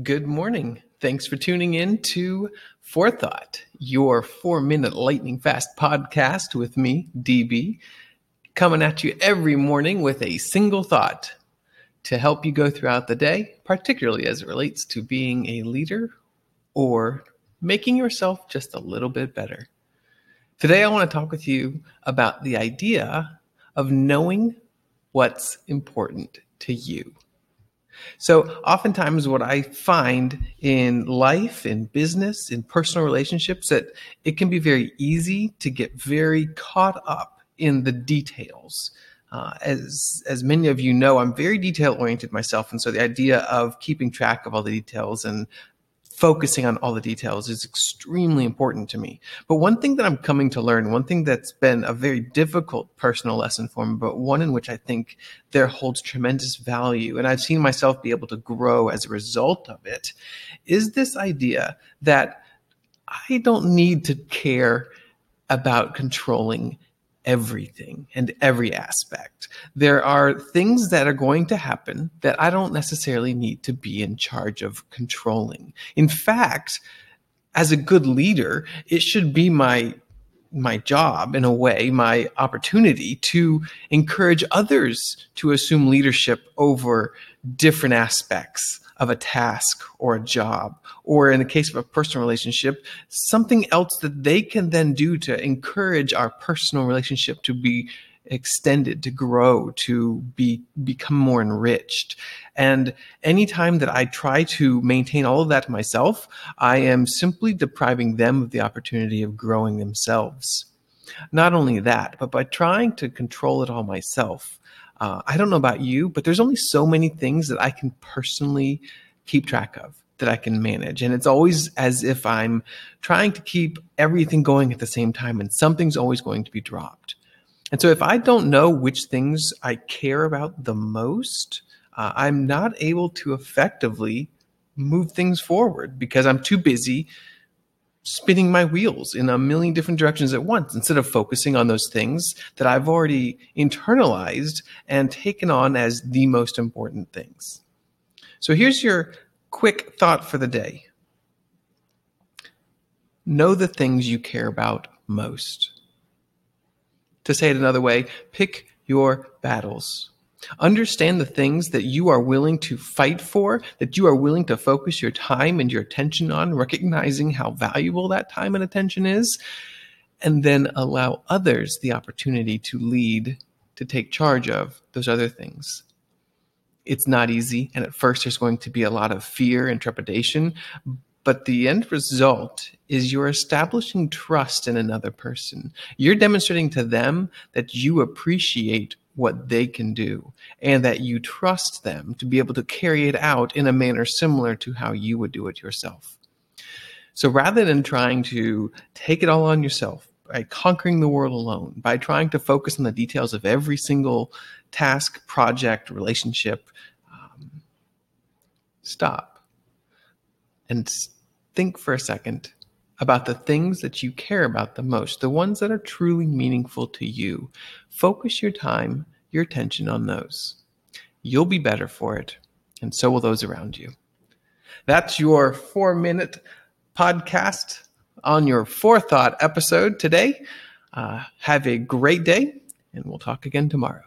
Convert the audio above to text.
Good morning. Thanks for tuning in to Forethought, your four minute lightning fast podcast with me, DB, coming at you every morning with a single thought to help you go throughout the day, particularly as it relates to being a leader or making yourself just a little bit better. Today, I want to talk with you about the idea of knowing what's important to you. So, oftentimes, what I find in life, in business, in personal relationships, that it can be very easy to get very caught up in the details. Uh, as as many of you know, I'm very detail oriented myself, and so the idea of keeping track of all the details and focusing on all the details is extremely important to me. But one thing that I'm coming to learn, one thing that's been a very difficult personal lesson for me, but one in which I think there holds tremendous value, and I've seen myself be able to grow as a result of it, is this idea that I don't need to care about controlling everything and every aspect. There are things that are going to happen that I don't necessarily need to be in charge of controlling. In fact, as a good leader, it should be my my job in a way, my opportunity to encourage others to assume leadership over different aspects of a task or a job, or in the case of a personal relationship, something else that they can then do to encourage our personal relationship to be extended, to grow, to be become more enriched. And anytime that I try to maintain all of that myself, I am simply depriving them of the opportunity of growing themselves. Not only that, but by trying to control it all myself, uh, I don't know about you, but there's only so many things that I can personally keep track of that I can manage. And it's always as if I'm trying to keep everything going at the same time and something's always going to be dropped. And so if I don't know which things I care about the most, uh, I'm not able to effectively move things forward because I'm too busy spinning my wheels in a million different directions at once instead of focusing on those things that I've already internalized and taken on as the most important things. So here's your quick thought for the day know the things you care about most. To say it another way, pick your battles. Understand the things that you are willing to fight for, that you are willing to focus your time and your attention on, recognizing how valuable that time and attention is, and then allow others the opportunity to lead, to take charge of those other things. It's not easy, and at first there's going to be a lot of fear and trepidation, but the end result is you're establishing trust in another person. You're demonstrating to them that you appreciate what they can do and that you trust them to be able to carry it out in a manner similar to how you would do it yourself. So rather than trying to take it all on yourself by conquering the world alone, by trying to focus on the details of every single task, project, relationship, um, stop and think for a second about the things that you care about the most, the ones that are truly meaningful to you. Focus your time, your attention on those. You'll be better for it, and so will those around you. That's your four minute podcast on your forethought episode today. Uh, have a great day, and we'll talk again tomorrow.